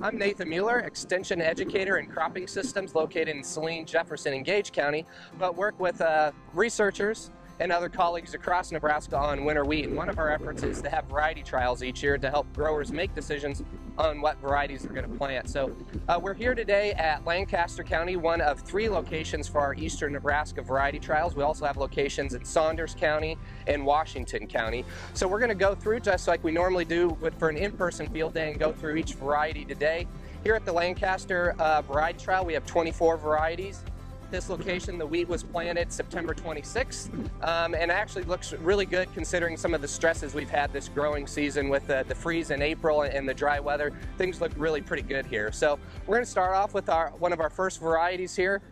I'm Nathan Mueller, Extension Educator in Cropping Systems located in Saline, Jefferson, and Gage County, but work with uh, researchers and other colleagues across Nebraska on winter wheat. One of our efforts is to have variety trials each year to help growers make decisions on what varieties they're going to plant. So uh, we're here today at Lancaster County, one of three locations for our Eastern Nebraska variety trials. We also have locations in Saunders County and Washington County. So we're going to go through just like we normally do with, for an in-person field day and go through each variety today. Here at the Lancaster uh, Variety Trial, we have 24 varieties this location, the wheat was planted September 26th, um, and actually looks really good considering some of the stresses we've had this growing season with the, the freeze in April and the dry weather. Things look really pretty good here. So we're going to start off with our one of our first varieties here.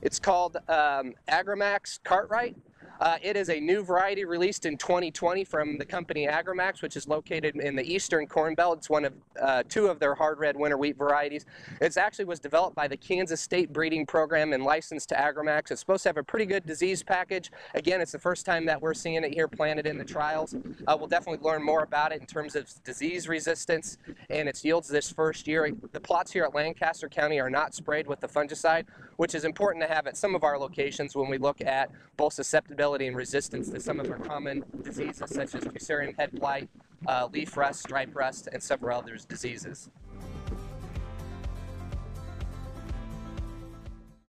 It's called um, AgriMaxx Cartwright. Uh, it is a new variety released in 2020 from the company AgriMaxx, which is located in the eastern Corn Belt. It's one of uh, two of their hard red winter wheat varieties. It actually was developed by the Kansas State Breeding Program and licensed to AgriMaxx. It's supposed to have a pretty good disease package. Again, it's the first time that we're seeing it here planted in the trials. Uh, we'll definitely learn more about it in terms of disease resistance and its yields this first year. The plots here at Lancaster County are not sprayed with the fungicide, which is important to have at some of our locations when we look at both susceptibility and resistance to some of our common diseases such as fusarium head blight, uh, leaf rust, stripe rust, and several other diseases.